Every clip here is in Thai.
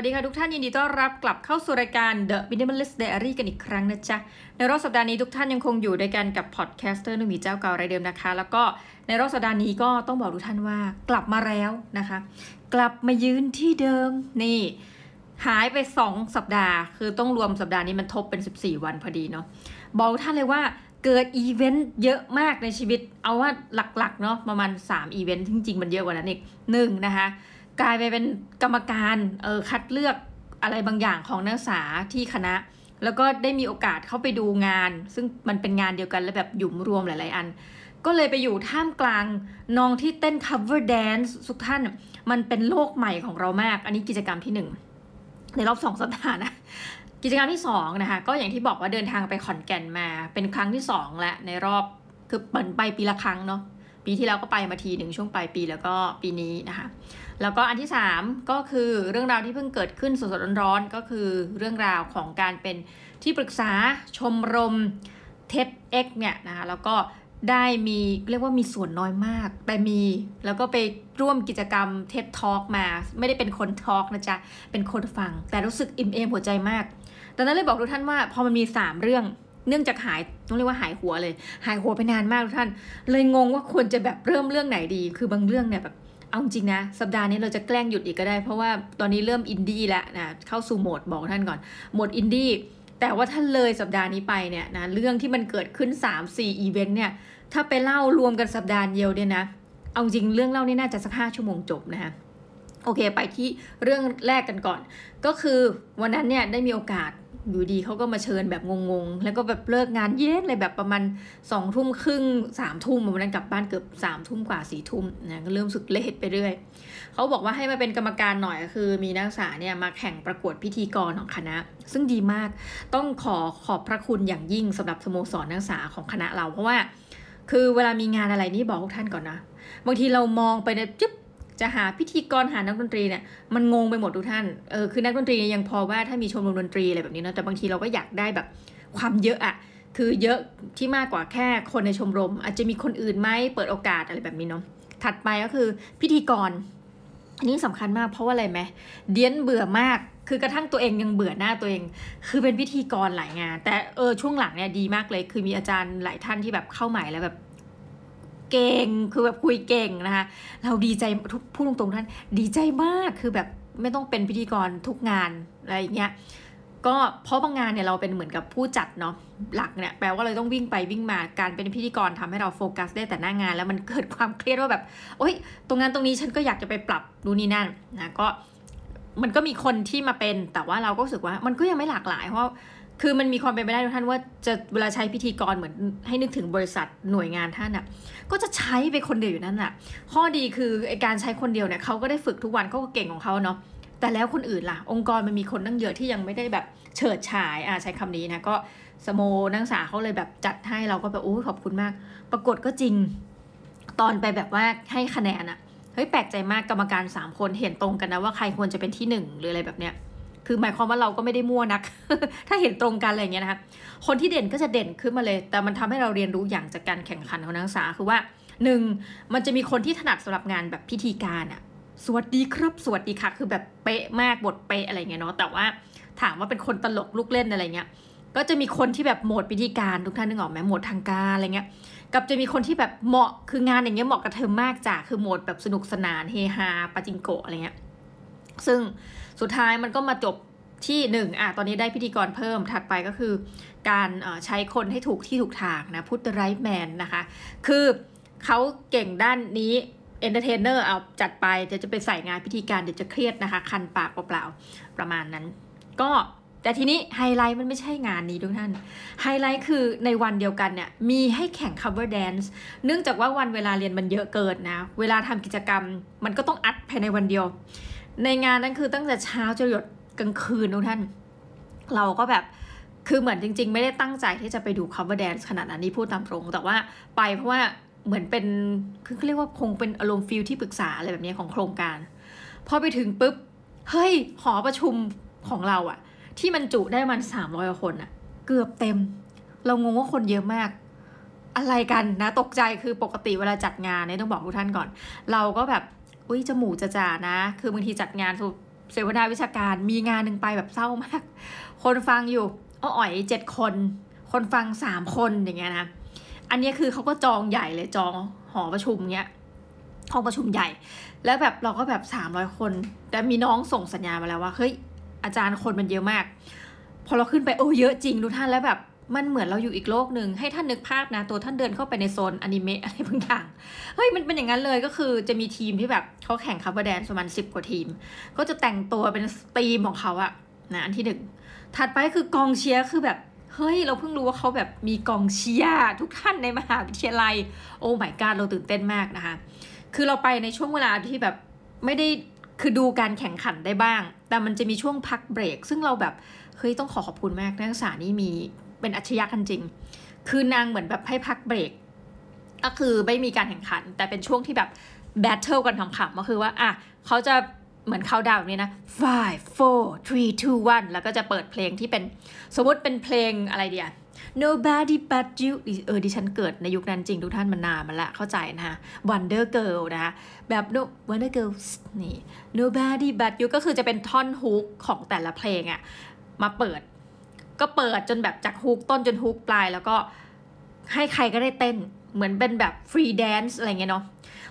วัสดีค่ะทุกท่านยินดีต้อนรับกลับเข้าสู่รายการ The Minimalist Diary กันอีกครั้งนะจ๊ะ ในรอบสัปดาห์นี้ทุกท่านยังคงอยู่ด้วยกันกับ podcaster นุ่มีเจ้าเก่ารายเดิมนะคะ แล้วก็ในรอบสัปดาห์นี้ก็ต้องบอกทุกท่านว่ากลับมาแล้วนะคะ กลับมายืนที่เดิมนี่หายไป 2 สัปดาห์ คือต้องรวมสัปดาห์นี้มันทบเป็น 14 วันพอดีเนาะบอกท่านเลยว่าเกิดอีเวนต์เยอะมากในชีวิต เอาว่าหลักๆเนาะประมาณ3อีเวนต์จริงๆมันเยอะกว่านั้นอีกหนึ่งนะคะ กลายไปเป็นกรรมการเออคัดเลือกอะไรบางอย่างของนักศึกษาที่คณะ แล้วก็ได้มีโอกาสเข้าไปดูงาน ซึ่งมันเป็นงานเดียวกันและแบบหยุมรวมหลาย ๆ อัน ก็เลยไปอยู่ท่ามกลางน้องที่เต้น cover dance ทุกท่าน มันเป็นโลกใหม่ของเรามาก อันนี้กิจกรรมที่หนึ่งในรอบสองสัปดาห์นะกิจกรรมที่สองนะคะก็อย่างที่บอกว่าเดินทางไปขอนแก่นมาเป็นครั้งที่สองและในรอบคือเปิดไปปีละครั้งเนาะปีที่แล้วก็ไปมาทีหนึ่งช่วงปลายปีแล้วก็ปีนี้นะคะ แล้วก็อันที่ 3 ก็คือเรื่องราวที่เพิ่งเกิดขึ้นสดๆร้อนๆก็คือเรื่องราวของการเป็นที่ปรึกษาชมรมเท็ดเอ็กเนี่ยนะคะแล้วก็ได้มีเรียกว่ามีส่วนน้อยมาก แต่มีแล้วก็ไปร่วมกิจกรรมเท็ดทอ l k มา ไม่ได้เป็นคนทอ l k นะจ๊ะ เป็นคนฟัง แต่รู้สึกอิ่มเอมหัวใจมากดังนั้นเลยบอกทุกท่านว่า พอมันมี 3 เรื่องเนื่องจากหายต้องเรียกว่าหายหัวเลย หายหัวไปนานมากทุกท่าน เลยงงว่าควรจะแบบเริ่มเรื่องไหนดี คือบางเรื่องเนี่ยแบบ เอาจริงนะ สัปดาห์นี้เราจะแกล้งหยุดอีกก็ได้ เพราะว่าตอนนี้เริ่มอินดี้แล้วนะเข้าสู่โหมดบอกท่านก่อนโหมดอินดี้แต่ว่าถ้าเลยสัปดาห์นี้ไปเนี่ยนะเรื่องที่มันเกิดขึ้น 3-4อีเวนต์เนี่ยถ้าไปเล่ารวมกันสัปดาห์เดียวเนี่ยนะเอาจริงเรื่องเล่านี่น่าจะสักห้าชั่วโมงจบนะคะโอเคไปที่เรื่องแรกกันก่อน ก็คือวันนั้นเนี่ยได้มีโอกาส อยู่ดีเขาก็มาเชิญแบบงงๆ แล้วก็แบบเลิกงานเย็นเลยแบบประมาณสองทุ่มครึ่งสามทุ่มวันนั้นกลับบ้านเกือบสามทุ่มกว่าสี่ทุ่มนะก็เริ่มสึกเลทไปเรื่อยเขาบอกว่าให้มาเป็นกรรมการหน่อยคือ มีนักศึกษาเนี่ยมาแข่งประกวดพิธีกรของคณะ ซึ่งดีมากต้องขอขอบพระคุณอย่างยิ่งสำหรับสโมสรนักศึกษาของคณะเราเพราะว่า คือเวลามีงานอะไรนี่บอกทุกท่านก่อนนะ บางทีเรามองไปเนี่ยจึ๊บ จะหาพิธีกรหานักดนตรีเนี่ยมันงงไปหมดทุกท่านเออคือนักดนตรียังพอว่าถ้ามีชมรมดนตรีอะไรแบบนี้เนาะแต่บางทีเราก็อยากได้แบบความเยอะอะคือเยอะที่มากกว่าแค่คนในชมรม อาจจะมีคนอื่นไหมเปิดโอกาสอะไรแบบนี้เนาะถัดไปก็คือพิธีกรอันนี้สำคัญมากเพราะว่าอะไรไหมเดียนเบื่อมาก คือกระทั่งตัวเองยังเบื่อหน้าตัวเอง คือเป็นพิธีกรหลายงาน แต่เออช่วงหลังเนี่ยดีมากเลย คือมีอาจารย์หลายท่านที่แบบเข้าใหม่แล้วแบบ เก่ง คือแบบคุยเก่งนะคะ เราดีใจทุกพูดตรงๆท่านดีใจมากคือแบบไม่ต้องเป็นพิธีกรทุกงานอะไรอย่างเงี้ยก็เพราะบางงานเนี่ยเราเป็นเหมือนกับผู้จัดเนาะหลักเนี่ยแปลว่าเราต้องวิ่งไปวิ่งมาการเป็นพิธีกรทำให้เราโฟกัสได้แต่หน้างาน แล้วมันเกิดความเครียดว่าแบบโอ๊ยตรงนั้นตรงนี้ฉันก็อยากจะไปปรับดูนี่นั่นนะก็มันก็มีคนที่มาเป็นแต่ว่าเราก็รู้สึกว่ามันก็ยังไม่หลากหลายเพราะ คือมันมีความเป็นไปได้ทุกท่านว่าจะเวลาใช้พิธีกรเหมือนให้นึกถึงบริษัทหน่วยงานท่านอะก็จะใช้ไปคนเดียวอยู่นั่นแหละข้อดีคือไอการใช้คนเดียวเนี่ยเขาก็ได้ฝึกทุกวันเขาก็เก่งของเขาเนาะแต่แล้วคนอื่นล่ะ องค์กรมันมีคนตั้งเยอะที่ยังไม่ได้แบบเฉิดฉายอ่าใช้คำนี้นะก็สโมนักศึกษาเขาเลยแบบจัดให้เราก็แบบโอ้ขอบคุณมาก ปรากฏก็จริง ตอนไปแบบว่าให้คะแนนอะเฮ้ยแปลกใจมากกรรมการ3คนเห็นตรงกันนะว่าใครควรจะเป็นที่1หรืออะไรแบบเนี้ย คือหมายความว่าเราก็ไม่ได้มั่วนัก ถ้าเห็นตรงกันอะไรเงี้ยนะคะคนที่เด่นก็จะเด่นขึ้นมาเลย แต่มันทำให้เราเรียนรู้อย่างจากการแข่งขันของนักศึกษาคือว่าหนึ่งมันจะมีคนที่ถนัดสำหรับงานแบบพิธีการอะสวัสดีครับ สวัสดีค่ะ คือแบบเป๊ะมากบทเป๊ะอะไรเงี้ยเนาะแต่ว่าถามว่าเป็นคนตลกลูกเล่นอะไรเงี้ยก็จะมีคนที่แบบโหมดพิธีการทุกท่านนึกออกไหมโหมดทางการอะไรเงี้ยกับจะมีคนที่แบบเหมาะคืองานอย่างเงี้ยเหมาะกับเธอมากจ้ะคือโหมดแบบสนุกสนานเฮฮาปาจิงโกะอะไรเงี้ยซึ่ง สุดท้ายมันก็มาจบที่หนึ่งอะตอนนี้ได้พิธีกรเพิ่มถัดไปก็คือ การใช้คนให้ถูกที่ถูกทางนะ put the right man นะคะ คือเขาเก่งด้านนี้ entertainer เอาจัดไปเดี๋ยวจะไปใส่งานพิธีการเดี๋ยวจะเครียดนะคะ คันปากเปล่าๆประมาณนั้น ก็แต่ทีนี้ไฮไลท์มันไม่ใช่งานนี้ทุกท่าน ไฮไลท์คือในวันเดียวกันเนี่ยมีให้แข่ง cover dance เนื่องจากว่าวันเวลาเรียนมันเยอะเกินนะ เวลาทำกิจกรรมมันก็ต้องอัดภายในวันเดียว ในงานนั้นคือตั้งแต่เช้าจนหยดกลางคืนทุกท่าน เราก็แบบคือเหมือนจริง ๆ ไม่ได้ตั้งใจที่จะไปดู cover dance ขนาดนั้นนี่พูดตามตรง แต่ว่าไปเพราะว่าเหมือนเป็นคือเรียกว่าคงเป็นอารมณ์ฟิลที่ปรึกษาอะไรแบบนี้ของโครงการพอไปถึงปุ๊บเฮ้ยหอประชุมของเราอะที่มันจุได้มันสามร้อยคนอะเกือบเต็ม เรางงว่าคนเยอะมาก อะไรกันนะตกใจคือปกติเวลาจัดงานเนี่ยต้องบอกทุกท่านก่อน เราก็แบบ อุ้ยจมูกจะจ่านะ คือบางทีจัดงานเสวนาวิชาการมีงานหนึ่งไปแบบเศร้ามาก คนฟังอยู่อ้ออ๋อยเจ็ดคน คนฟังสามคนอย่างเงี้ยนะ อันนี้คือเขาก็จองใหญ่เลยจองหอประชุมเงี้ยห้องประชุมใหญ่ แล้วแบบเราก็แบบสามร้อยคน แต่มีน้องส่งสัญญาณมาแล้วว่าเฮ้ยอาจารย์คนมันเยอะมาก พอเราขึ้นไปโอ้เยอะจริงทุกท่านแล้วแบบ มันเหมือนเราอยู่อีกโลกหนึ่งให้ท่านนึกภาพนะ ตัวท่านเดินเข้าไปในโซนอนิเมะอะไรบางอย่างเฮ้ยมันเป็นอย่างนั้นเลยก็คือจะมีทีมที่แบบเขาแข่งคัพเปอร์แดนประมาณสิบกว่าทีม ก็จะแต่งตัวเป็นธีมของเขาอะนะอันที่หนึ่งถัดไปคือกองเชียร์คือแบบเฮ้ย เราเพิ่งรู้ว่าเขาแบบมีกองเชียร์ทุกท่านในมหาวิทยาลัย โอ้ my god เราตื่นเต้นมากนะคะ คือเราไปในช่วงเวลาที่แบบไม่ได้คือดูการแข่งขันได้บ้าง แต่มันจะมีช่วงพักเบรก ซึ่งเราแบบ เฮ้ย ต้องขอขอบคุณมากนักศึกษานี่มี เป็นอัจฉริยะกันจริง คือนางเหมือนแบบให้พักเบรก ก็คือไม่มีการแข่งขัน แต่เป็นช่วงที่แบบแบทเทิลกันขำๆก็คือว่าอะเขาจะเหมือนเขาดาวนี่นะ five four three two one แล้วก็จะเปิดเพลงที่เป็นสมมติเป็นเพลงอะไรเดีย nobody but you เออดิฉันเกิดในยุคนั้นจริงทุกท่านมันนานมาละเข้าใจนะคะ wonder girl นะคะแบบ no wonder girl นี่ nobody but you ก็คือจะเป็นท่อนฮุกของแต่ละเพลงอะมาเปิด ก็เปิดจนแบบจากฮุกต้นจนฮุกปลาย แล้วก็ให้ใครก็ได้เต้นเหมือนเป็นแบบฟรีแดนซ์อะไรเงี้ยเนาะ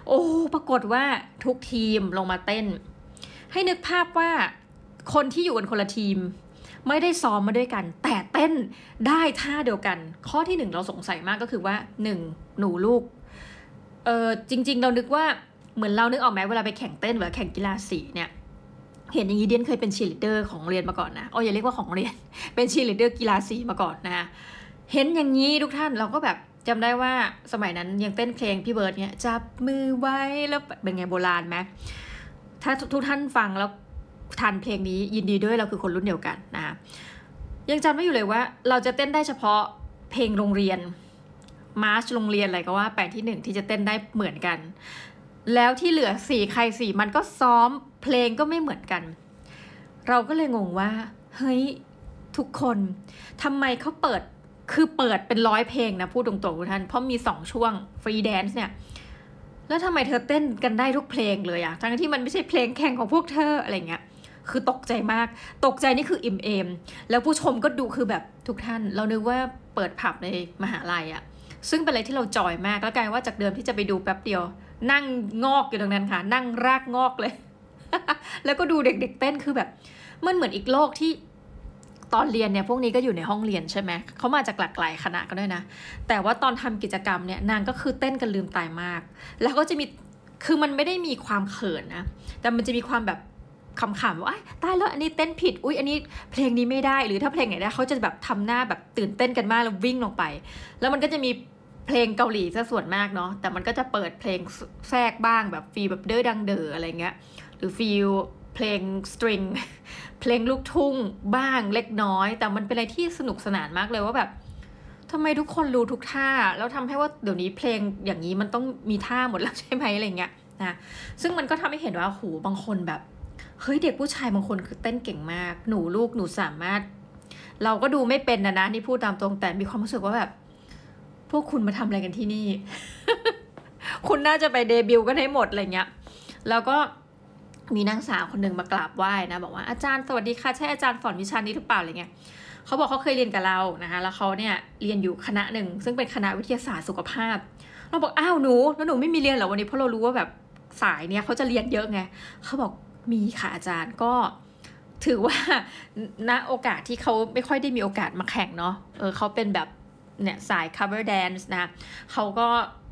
โอ้ปรากฏว่าทุกทีมลงมาเต้น ให้นึกภาพว่าคนที่อยู่กันคนละทีม ไม่ได้ซ้อมมาด้วยกัน แต่เต้นได้ท่าเดียวกัน ข้อที่หนึ่งเราสงสัยมากก็คือว่าหนึ่งหนูลูกเออจริง ๆ เรานึกว่าเหมือนเรานึกออกไหมเวลาไปแข่งเต้นหรือแข่งกีฬาสีเนี่ย เห็นอย่างนี้เดี๊ยนเคยเป็นชีลิเดอร์ของโรงเรียนมาก่อนนะอ๋ออย่าเรียกว่าของโรงเรียน เป็นชีลิเดอร์กีฬาสีมาก่อนนะเห็นอย่างนี้ทุกท่านเราก็แบบจำได้ว่าสมัยนั้นยังเต้นเพลงพี่เบิร์ดเนี่ยจับมือไว้แล้วเป็นไงโบราณไหมถ้าทุกท่านฟังแล้วทันเพลงนี้ยินดีด้วยเราคือคนรุ่นเดียวกันนะคะยังจำได้อยู่เลยว่า เราจะเต้นได้เฉพาะเพลงโรงเรียนมาร์ชโรงเรียนอะไรก็ว่าไปสีหนึ่งที่จะเต้นได้เหมือนกัน แล้วที่เหลือสี่ใครสี่มันก็ซ้อมเพลงก็ไม่เหมือนกัน เราก็เลยงงว่า เฮ้ย ทุกคนทำไมเขาเปิดคือเปิดเป็นร้อยเพลงนะพูดตรงๆทุกท่าน เพราะมีสองช่วง free dance เนี่ย แล้วทำไมเธอเต้นกันได้ทุกเพลงเลยอะทั้งที่มันไม่ใช่เพลงแข่งของพวกเธออะไรเงี้ยคือตกใจมาก ตกใจนี่คืออิ่มเอม แล้วผู้ชมก็ดูคือแบบทุกท่าน เรานึกว่าเปิดผับในมหาลัยอะซึ่งเป็นอะไรที่เราจอยมาก แล้วกลายว่าจากเดิมที่จะไปดูแป๊บเดียว นั่งงอกอยู่ตรงนั้นค่ะ นั่งรากงอกเลย แล้วก็ดูเด็กๆเต้นคือแบบ มันเหมือนอีกโลกที่ตอนเรียนเนี่ยพวกนี้ก็อยู่ในห้องเรียนใช่ไหม เขามาจากหลากหลายคณะกันด้วยนะ แต่ว่าตอนทำกิจกรรมเนี่ยนางก็คือเต้นกันลืมตายมาก แล้วก็จะมี คือมันไม่ได้มีความเขินนะ แต่มันจะมีความแบบขำๆว่าตายแล้วอันนี้เต้นผิด อุ้ยอันนี้เพลงนี้ไม่ได้ หรือถ้าเพลงไหนได้เขาจะแบบทำหน้าแบบตื่นเต้นกันมากแล้ววิ่งลงไป แล้วมันก็จะมี เพลงเกาหลีซะส่วนมากเนาะแต่มันก็จะเปิดเพลงแทรกบ้างแบบฟีแบบเด้อดังเดออะไรเงี้ยหรือฟีลเพลงสตริงเพลงลูกทุ่งบ้างเล็กน้อย แต่มันเป็นอะไรที่สนุกสนานมากเลยว่าแบบทำไมทุกคนรู้ทุกท่า แล้วทำให้ว่าเดี๋ยวนี้เพลงอย่างนี้มันต้องมีท่าหมดแล้วใช่ไหมอะไรเงี้ยนะซึ่งมันก็ทำให้เห็นว่าโหบางคนแบบเฮ้ยเด็กผู้ชายบางคนคือเต้นเก่งมาก หนูลูกหนูสามารถ เราก็ดูไม่เป็นนะนะนี่พูดตามตรงแต่มีความรู้สึกว่าแบบ พวกคุณมาทำอะไรกันที่นี่ คุณน่าจะไปเดบิวต์กันให้หมดอะไรเงี้ย แล้วก็มีนางสาวคนหนึ่งมากราบไหว้นะ บอกว่าอาจารย์สวัสดีค่ะใช่อาจารย์สอนวิชานี้หรือเปล่าอะไรเงี้ยเขาบอกเขาเคยเรียนกับเรานะคะแล้วเขาเนี่ยเรียนอยู่คณะหนึ่ง ซึ่งเป็นคณะวิทยาศาสตร์สุขภาพ เราบอกอ้าวหนูแล้วหนูไม่มีเรียนเหรอวันนี้เพราะเรารู้ว่าแบบสายเนี่ยเขาจะเรียนเยอะไงเขาบอกมีค่ะอาจารย์ก็ถือว่าณโอกาสที่เขาไม่ค่อยได้มีโอกาสมาแข่งเนาะเออเขาเป็นแบบ เนี่ยสาย cover dance นะเขาก็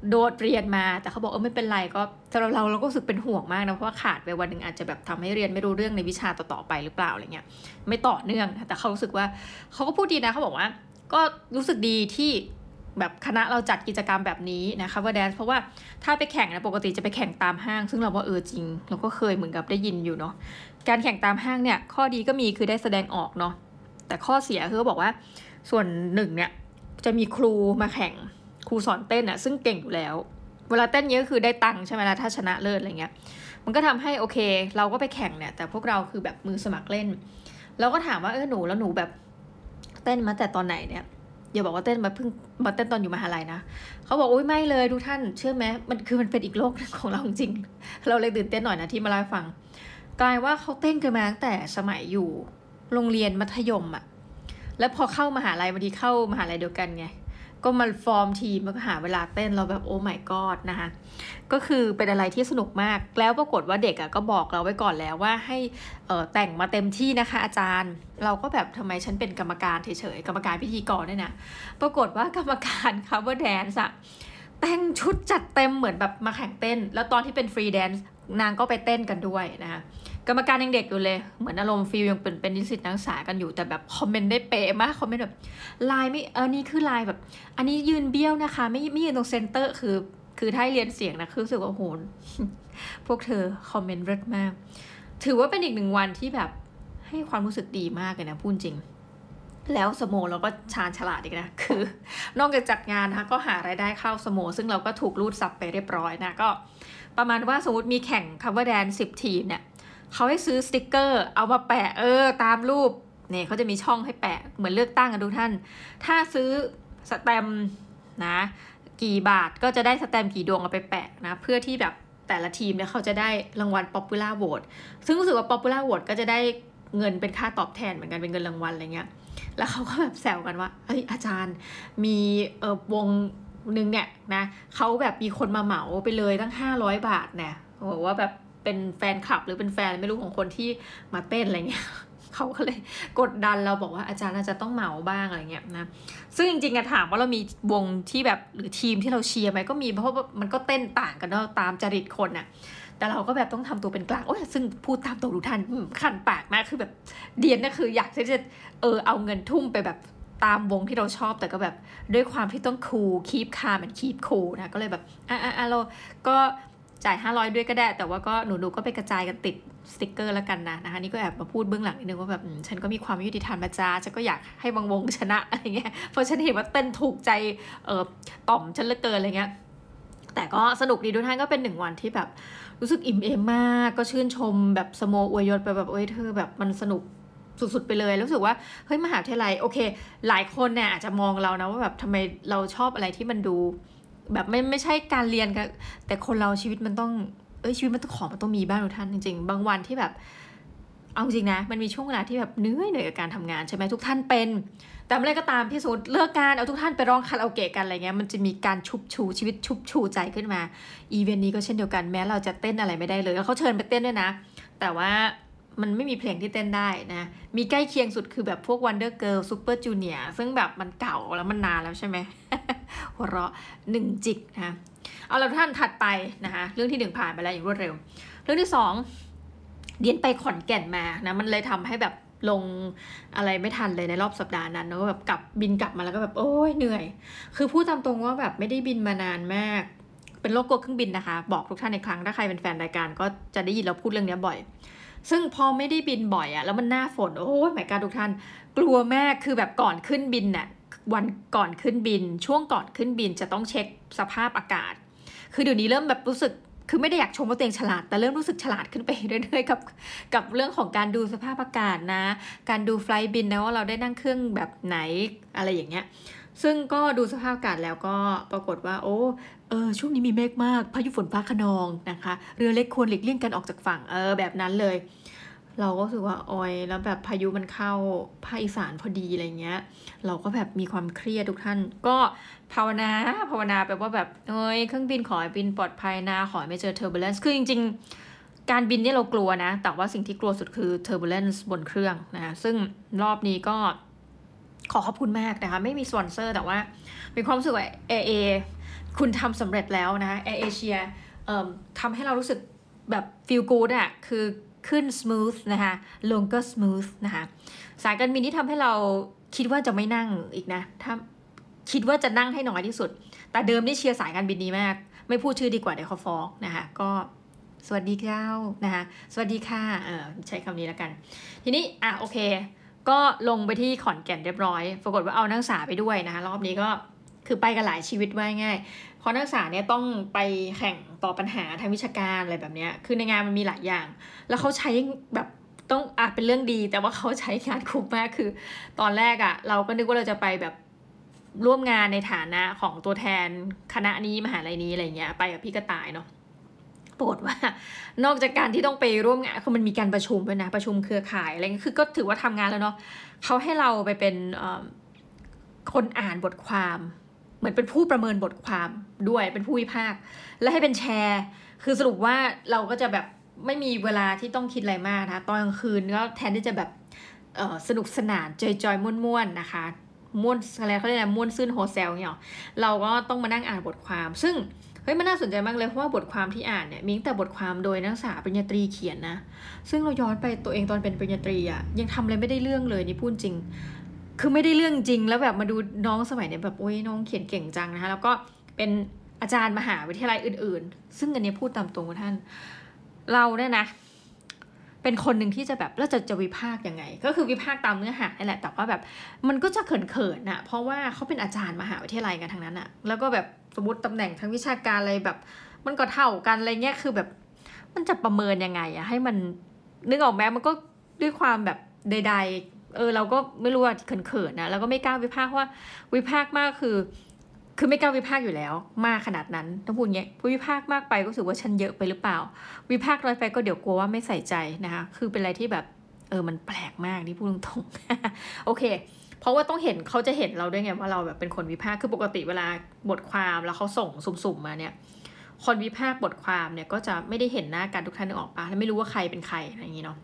โดดเรียนมา แต่เขาบอกเออไม่เป็นไรก็สำหรับเราเราก็รู้สึกเป็นห่วงมากนะ เพราะว่าขาดไปวันหนึ่งอาจจะแบบทำให้เรียนไม่รู้เรื่องในวิชาต่อๆไปหรือเปล่าอะไรเงี้ยไม่ต่อเนื่องแต่เขารู้สึกว่าเขาก็พูดดีนะเขาบอกว่า ก็รู้สึกดีที่แบบคณะเราจัดกิจกรรมแบบนี้นะคะ cover dance เพราะว่าถ้าไปแข่งนะปกติจะไปแข่งตามห้าง ซึ่งเราว่าเออจริง เราก็เคยเหมือนกับได้ยินอยู่เนาะการแข่งตามห้างเนี่ยข้อดีก็มีคือได้แสดงออกเนาะแต่ข้อเสียคือบอกว่าส่วนหนึ่งเนี่ย จะมีครูมาแข่งครูสอนเต้นอะซึ่งเก่งอยู่แล้ว เวลาเต้นเยอะคือได้ตังค์ใช่ไหมล่ะถ้าชนะเลิศอะไรเงี้ย มันก็ทำให้โอเค เราก็ไปแข่งเนี่ยแต่พวกเราคือแบบมือสมัครเล่น เราก็ถามว่าเออหนูแล้วหนูแบบเต้นมาแต่ตอนไหนเนี่ยอย่าบอกว่าเต้นมาเพิ่งมาเต้นตอนอยู่มหาลัยนะเขาบอกโอ้ยไม่เลยทุกท่านเชื่อไหมมันคือมันเป็นอีกโลกของเราจริง เราเลยตื่นเต้นหน่อยนะที่มาเล่าฟัง กลายว่าเขาเต้นกันมาตั้งแต่สมัยอยู่ โรงเรียนมัธยมอะ แล้วพอเข้ามหาลัยบางทีเข้ามหาลัยเดียวกันไง ก็มาฟอร์มทีมแล้วก็หาเวลาเต้นเราแบบโอ้ my god นะคะ ก็คือเป็นอะไรที่สนุกมาก แล้วปรากฏว่าเด็กอะก็บอกเราไว้ก่อนแล้วว่าให้แต่งมาเต็มที่นะคะ อาจารย์ เราก็แบบทำไมฉันเป็นกรรมการเฉยๆกรรมการพิธีกรเนี่ยนะ ปรากฏว่ากรรมการ cover dance อะแต่งชุดจัดเต็มเหมือนแบบมาแข่งเต้น แล้วตอนที่เป็น free dance นางก็ไปเต้นกันด้วยนะคะ กรรมการยังเด็กอยู่เลย เหมือนอารมณ์ feel ยังเป็นเป็นนิสิตนักศึกษากันอยู่แต่แบบ comment ได้เป๊ะมาก comment แบบลายไม่เออนี่คือลายแบบ อันนี้ยืนเบี้ยวนะคะ ไม่ไม่ยืนตรง center คือ คือถ้าเรียนเสียงนะคือรู้สึกว่าโหพวกเธอ comment เลิศมาก ถือว่าเป็นอีกหนึ่งวันที่แบบให้ความรู้สึกดีมากเลยนะพูดจริง แล้วสโมเราก็ชาญฉลาดอีกนะคือ นอกจากจัดงานนะคะก็หารายได้เข้าสโมซึ่งเราก็ถูกรูดทรัพย์ไปเรียบร้อยนะก็ประมาณว่าสมมติมีแข่ง cover dance สิบทีมเนี่ย เขาให้ซื้อสติกเกอร์ เอามาแปะเออ ตามรูปเนี่ยเขาจะมีช่องให้แปะเหมือนเลือกตั้งกันทุกท่าน ถ้าซื้อสแตมนะกี่บาทก็จะได้สแตมกี่ดวงเอาไปแปะนะเพื่อที่แบบแต่ละทีมเนี่ยเขาจะได้รางวัล Popular Vote ซึ่งรู้สึกว่า Popular Vote ก็จะได้เงินเป็นค่าตอบแทนเหมือนกันเป็นเงินรางวัลอะไรเงี้ย แล้วเขาก็แบบแซวกันว่าเฮ้ยอาจารย์มีเออวงหนึ่งเนี่ยนะเขาแบบมีคนมาเหมาไปเลยตั้งห้าร้อยบาทเนี่ยบอกว่าแบบ เป็นแฟนคลับหรือเป็นแฟนไม่รู้ของคนที่มาเต้นอะไรเงี้ยเขาก็เลยกดดันเราบอกว่าอาจารย์อาจจะต้องเหมาบ้างอะไรเงี้ยนะซึ่งจริงๆอะถามว่าเรามีวงที่แบบหรือทีมที่เราเชียร์ไหมก็มีเพราะว่ามันก็เต้นต่างกันเนาะตามจริตคนอะแต่เราก็แบบต้องทำตัวเป็นกลางโอ้ยซึ่งพูดตามตัวทุกท่านขันปากมากคือแบบเดียนก็คืออยากที่จะเออเอาเงินทุ่มไปแบบตามวงที่เราชอบแต่ก็แบบด้วยความที่ต้องคูลคีปคาร์มันคีปคูลนะก็เลยแบบอะอะเราก็ จ่าย 500 ด้วยก็ได้ แต่ว่าก็หนูๆก็ไปกระจายกันติดสติกเกอร์แล้วกันนะนะคะนี่ก็แอบมาพูดเบื้องหลังนิดนึงว่าแบบฉันก็มีความยุติธรรมมาจ้าฉันก็อยากให้บางวงชนะอะไรเงี้ยเพราะฉันเห็นว่าเต้นถูกใจเออต่อมฉันเหลือเกินอะไรเงี้ยแต่ก็สนุกดีทุกท่านก็เป็นหนึ่งวันที่แบบรู้สึกอิ่มเอมมากก็ชื่นชมแบบสโมอวยยศไปแบบเอ้ยเธอแบบมันสนุกสุดๆไปเลยรู้สึกว่าเฮ้ยมหาวิทยาลัยโอเค หลายคนเนี่ยอาจจะมองเรานะว่าแบบทำไมเราชอบอะไรที่มันดู แบบไม่ไม่ใช่การเรียนกันแต่คนเราชีวิตมันต้องเอ้ยชีวิตมันต้องของมันต้องมีบ้างทุกท่านจริงๆ บางวันที่แบบเอาจริงนะ มันมีช่วงเวลาที่แบบเหนื่อยเหนื่อยกับการทำงานใช่ไหมทุกท่านเป็น แต่อะไรก็ตามที่สมมติเลิกงานเอาทุกท่านไปร้องคาราโอเกะกันอะไรเงี้ยมันจะมีการชุบชูชีวิตชุบชูใจขึ้นมาอีเวนต์นี้ก็เช่นเดียวกันแม้เราจะเต้นอะไรไม่ได้เลยแล้วเขาเชิญไปเต้นด้วยนะ แต่ว่า มันไม่มีเพลงที่เต้นได้นะ มีใกล้เคียงสุดคือแบบพวก Wonder Girl Super Junior ซึ่งแบบมันเก่าแล้วมันนานแล้วใช่ไหมหัวเราะหนึ่งจิกนะเอาล้วท่านถัดไปนะคะเรื่องที่หนึ่งผ่านไปแล้วอย่างรวดเร็ว เรื่องที่สองเดียนไปขอนแก่นมานะมันเลยทำให้แบบลงอะไรไม่ทันเลยในรอบสัปดาห์นั้นแล้วแบบกลับบินกลับมาแล้วก็แบบโอ้ยเหนื่อย คือพูดตามตรงว่าแบบไม่ได้บินมานานมาก เป็นโรคกลัวเครื่องบินนะคะ บอกทุกท่านในครั้งถ้าใครเป็นแฟนรายการก็จะได้ยินเราพูดเรื่องนี้บ่อย ซึ่งพอไม่ได้บินบ่อยอะแล้วมันหน้าฝน โอ้ยหมายการทุกท่าน กลัวแม่คือแบบก่อนขึ้นบินน่ะวันก่อนขึ้นบิน ช่วงก่อนขึ้นบินจะต้องเช็คสภาพอากาศ คือเดี๋ยวนี้เริ่มแบบรู้สึกคือไม่ได้อยากชมว่าตัวเองฉลาด แต่เริ่มรู้สึกฉลาดขึ้นไปเรื่อยๆกับกับเรื่องของการดูสภาพอากาศนะ การดูไฟล์บินนะว่าเราได้นั่งเครื่องแบบไหนอะไรอย่างเงี้ย ซึ่งก็ดูสภาพอากาศแล้วก็ปรากฏว่า โอ้ เออช่วงนี้มีเมฆมากพายุฝนฟ้าขนองนะคะ เรือเล็กควรหลีกเลี่ยงการออกจากฝั่งเออแบบนั้นเลย เราก็รู้สึกว่าออยแล้วแบบพายุมันเข้าภาคอีสานพอดีอะไรเงี้ย เราก็แบบมีความเครียดทุกท่าน ก็ภาวนาภาวนาแบบว่าแบบเอ้ยเครื่องบินขอให้บินปลอดภัยนะขอให้ไม่เจอ turbulence คือจริง ๆ การบินนี่เรากลัวนะ แต่ว่าสิ่งที่กลัวสุดคือ turbulence บนเครื่องนะซึ่งรอบนี้ก็ขอขอบคุณมากนะคะ ไม่มีสปอนเซอร์แต่ว่ามีความรู้สึกว่า AA คุณทำสำเร็จแล้วนะ Air Asia ทำให้เรารู้สึกแบบ feel good อะคือขึ้น smooth นะคะลงก็ smooth นะคะสายการบินที่ทำให้เราคิดว่าจะไม่นั่งอีกนะ ถ้าคิดว่าจะนั่งให้น้อยที่สุด แต่เดิมได้เชียร์สายการบินนี้มาก ไม่พูดชื่อดีกว่าเดี๋ยวเขาฟ้องนะคะ ก็สวัสดีเจ้านะคะสวัสดีค่ะเออใช้คำนี้แล้วกัน ทีนี้อะโอเค ก็ลงไปที่ขอนแก่นเรียบร้อย ปรากฏว่าเอานักศึกษาไปด้วยนะคะรอบนี้ก็ คือไปกันหลายชีวิตไว้ง่ายเพราะนักศึกษาเนี่ยต้องไปแข่งต่อปัญหาทางวิชาการอะไรแบบนี้คือในงานมันมีหลายอย่าง แล้วเขาใช้แบบต้องอาจเป็นเรื่องดี แต่ว่าเขาใช้งานคุ้มมากคือ ตอนแรกอะ่ะ เราก็นึกว่าเราจะไปแบบร่วมงานในฐานะของตัวแทนคณะนี้มหาลัยนี้อะไรเงี้ยไปกับพี่กระต่ายเนาะปรากฏว่านอกจากการที่ต้องไปร่วมงานคือมันมีการประชุมด้วยนะประชุมเครือข่ายอะไรเงี้ยคือก็ถือว่าทำงานแล้วเนาะเขาให้เราไปเป็นคนอ่านบทความ เหมือนเป็นผู้ประเมินบทความด้วยเป็นผู้วิพากษ์และให้เป็นแชร์ คือสรุปว่าเราก็จะแบบไม่มีเวลาที่ต้องคิดอะไรมากนะตอนกลางคืนก็แทนที่จะแบบสนุกสนานจอยๆม่วนๆนะคะม่วนอะไรเขาเรียกอะไรม่วนซื่นโฮเซลเนี่ยเราก็ต้องมานั่งอ่านบทความ ซึ่งเฮ้ยมันน่าสนใจมากเลยเพราะว่าบทความที่อ่านเนี่ยมีแต่บทความโดยนักศึกษาปริญญาตรีเขียนนะ ซึ่งเราย้อนไปตัวเองตอนเป็นปริญญาตรีอะยังทำอะไรไม่ได้เรื่องเลยนี่พูดจริง คือไม่ได้เรื่องจริงแล้วแบบมาดูน้องสมัยเนี่ยแบบโอ้ยน้องเขียนเก่งจังนะคะแล้วก็เป็นอาจารย์มหาวิทยาลัยอื่น ๆ ซึ่งอันนี้พูดตามตรงท่าน เราเนี่ยนะ เป็นคนหนึ่งที่จะแบบแล้วจะจะวิพากษ์ยังไง ก็คือวิพากษ์ตามเนื้อหาแหละแต่ว่าแบบมันก็จะเขินๆนะเพราะว่าเขาเป็นอาจารย์มหาวิทยาลัยกันทั้งนั้นอะแล้วก็แบบสมมติตำแหน่งทางวิชาการอะไรแบบ มันก็เท่ากันอะไรเงี้ยคือแบบ มันจะประเมินยังไงอะให้มันนึกออกไหมมันก็ด้วยความแบบใด ๆ เออเราก็ไม่รู้ว่าเขินๆนะแล้วก็ไม่กล้าวิพากษ์ว่าวิพากษ์มากคือ คือไม่กล้าวิพากษ์อยู่แล้ว มากขนาดนั้นต้องพูดเงี้ยวิพากษ์มากไปก็รู้สึกว่าฉันเยอะไปหรือเปล่า วิพากษ์น้อยไปก็เดี๋ยวกลัวว่าไม่ใส่ใจนะคะคือเป็นอะไรที่แบบเออมันแปลกมากนี่พูดตรงๆโอเค เพราะว่าต้องเห็นเขาจะเห็นเราด้วยไงว่าเราแบบเป็นคนวิพากษ์คือปกติเวลาบทความแล้วเขาส่งสุ่มๆมาเนี่ยคนวิพากษ์บทความเนี่ยก็จะไม่ได้เห็นหน้ากันทุกท่านนึกออกปะแล้วไม่รู้ว่าใครเป็นใครอะไรอย่างนี้เนาะ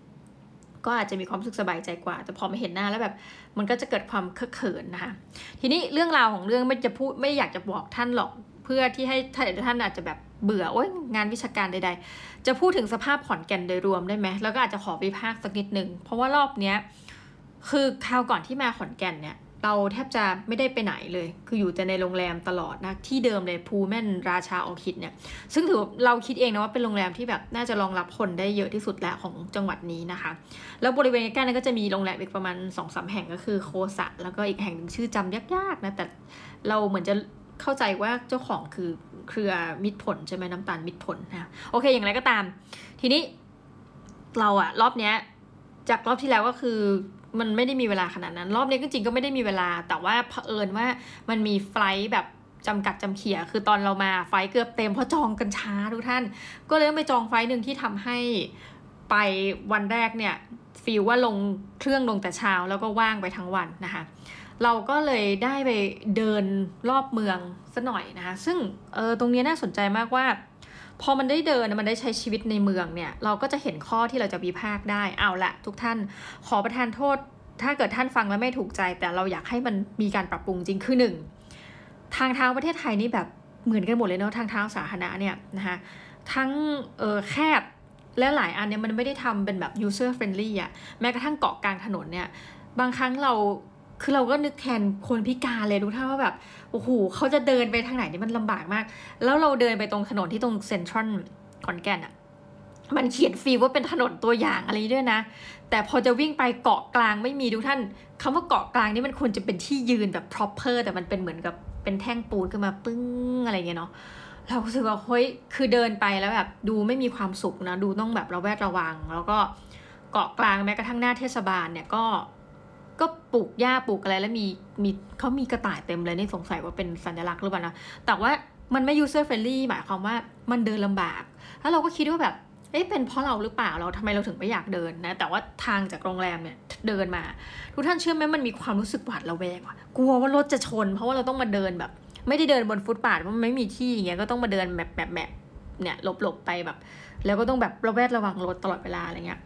ก็อาจจะมีความรู้สึกสบายใจกว่า แต่พอมาเห็นหน้าแล้วแบบมันก็จะเกิดความเคอะเขินนะคะ ทีนี้เรื่องราวของเรื่องไม่จะพูดไม่อยากจะบอกท่านหรอกเพื่อที่ให้ท่านอาจจะแบบเบื่อโอ๊ยงานวิชาการใด ๆ จะพูดถึงสภาพขอนแก่นโดยรวมได้ไหมแล้วก็อาจจะขอวิพากษ์สักนิดหนึ่งเพราะว่ารอบเนี้ยคือคราวก่อนที่มาขอนแก่นเนี่ย เราแทบจะไม่ได้ไปไหนเลย คืออยู่แต่ในโรงแรมตลอดนะ ที่เดิมเลยพูแมนราชาออคิดเนี่ย ซึ่งถือเราคิดเองนะว่าเป็นโรงแรมที่แบบน่าจะรองรับคนได้เยอะที่สุดแล้วของจังหวัดนี้นะคะ แล้วบริเวณใกล้นั้นก็จะมีโรงแรมอีกประมาณ2อสาแห่งก็คือโคสะแล้วก็อีกแห่งหนึ่งชื่อจำยากๆนะ แต่เราเหมือนจะเข้าใจว่าเจ้าของคือเครือมิตรผลใช่ไหมน้ำตาลมิตรผลนะ โอเค อย่างไรก็ตาม ทีนี้เราอะรอบเนี้ยจากรอบที่แล้วก็คือ มันไม่ได้มีเวลาขนาดนั้น รอบนี้ก็จริงก็ไม่ได้มีเวลา แต่ว่าเผอิญว่ามันมีไฟล์แบบจำกัดจำเขียคือตอนเรามาไฟล์เกือบเต็มเพราะจองกันช้าทุกท่าน ก็เลยต้องไปจองไฟล์หนึ่งที่ทำให้ไปวันแรกเนี่ยฟีลว่าลงเครื่องลงแต่เช้าแล้วก็ว่างไปทั้งวันนะคะ เราก็เลยได้ไปเดินรอบเมืองสัหน่อยนะคะ ซึ่งเออตรงนี้น่าสนใจมากว่า พอมันได้เดินมันได้ใช้ชีวิตในเมืองเนี่ย เราก็จะเห็นข้อที่เราจะวิพากษ์ได้เอาละทุกท่านขอประทานโทษ ถ้าเกิดท่านฟังแล้วไม่ถูกใจ แต่เราอยากให้มันมีการปรับปรุงจริงคือหนึ่งทางเท้าประเทศไทยนี่แบบเหมือนกันหมดเลยเนาะทางเท้าสาธารณะเนี่ยนะคะทั้งเออแคบและหลายอันเนี่ยมันไม่ได้ทำเป็นแบบ user friendly อะแม้กระทั่งเกาะกลางถนนเนี่ย บางครั้งเรา คือเราก็นึกแทนคนพิการเลยทุกท่านว่าแบบโอ้โหเขาจะเดินไปทางไหนนี่มันลำบากมาก แล้วเราเดินไปตรงถนนที่ตรงเซ็นทรัลขอนแก่นอะมันเขียนฟรีว่าเป็นถนนตัวอย่างอะไรด้วยนะ แต่พอจะวิ่งไปเกาะกลางไม่มีทุกท่านคำว่าเกาะกลางนี่มันควรจะเป็นที่ยืนแบบ proper แต่มันเป็นเหมือนกับเป็นแท่งปูนขึ้นมาปึ้งอะไรเงี้ยเนาะเรารู้สึกว่าเฮ้ยคือเดินไปแล้วแบบดูไม่มีความสุขนะ ดูต้องแบบระแวดระวัง แล้วก็เกาะกลางแม้กระทั่งหน้าเทศบาลเนี่ยก็ ก็ปลูกหญ้าปลูกอะไรแล้วมีมีเขามีกระต่ายเต็มเลยนี่สงสัยว่าเป็นสัญลักษณ์หรือเปล่านะแต่ว่ามันไม่ user friendly หมายความว่ามันเดินลำบาก แล้วเราก็คิดว่าแบบเอ๊ะเป็นเพราะเราหรือเปล่าเราทำไมเราถึงไม่อยากเดินนะ แต่ว่าทางจากโรงแรมเนี่ยเดินมา ทุกท่านเชื่อไหมมันมีความรู้สึกหวาดระแวงว่ะกลัวว่ารถจะชน เพราะว่าเราต้องมาเดินแบบ ไม่ได้เดินบนฟุตบาทเพราะมันไม่มีที่อย่างเงี้ยก็ต้องมาเดินแบบแบบแบบเนี่ยหลบๆไปแบบ แล้วก็ต้องแบบระแวดระวังรถตลอดเวลาอะไรเงี้ย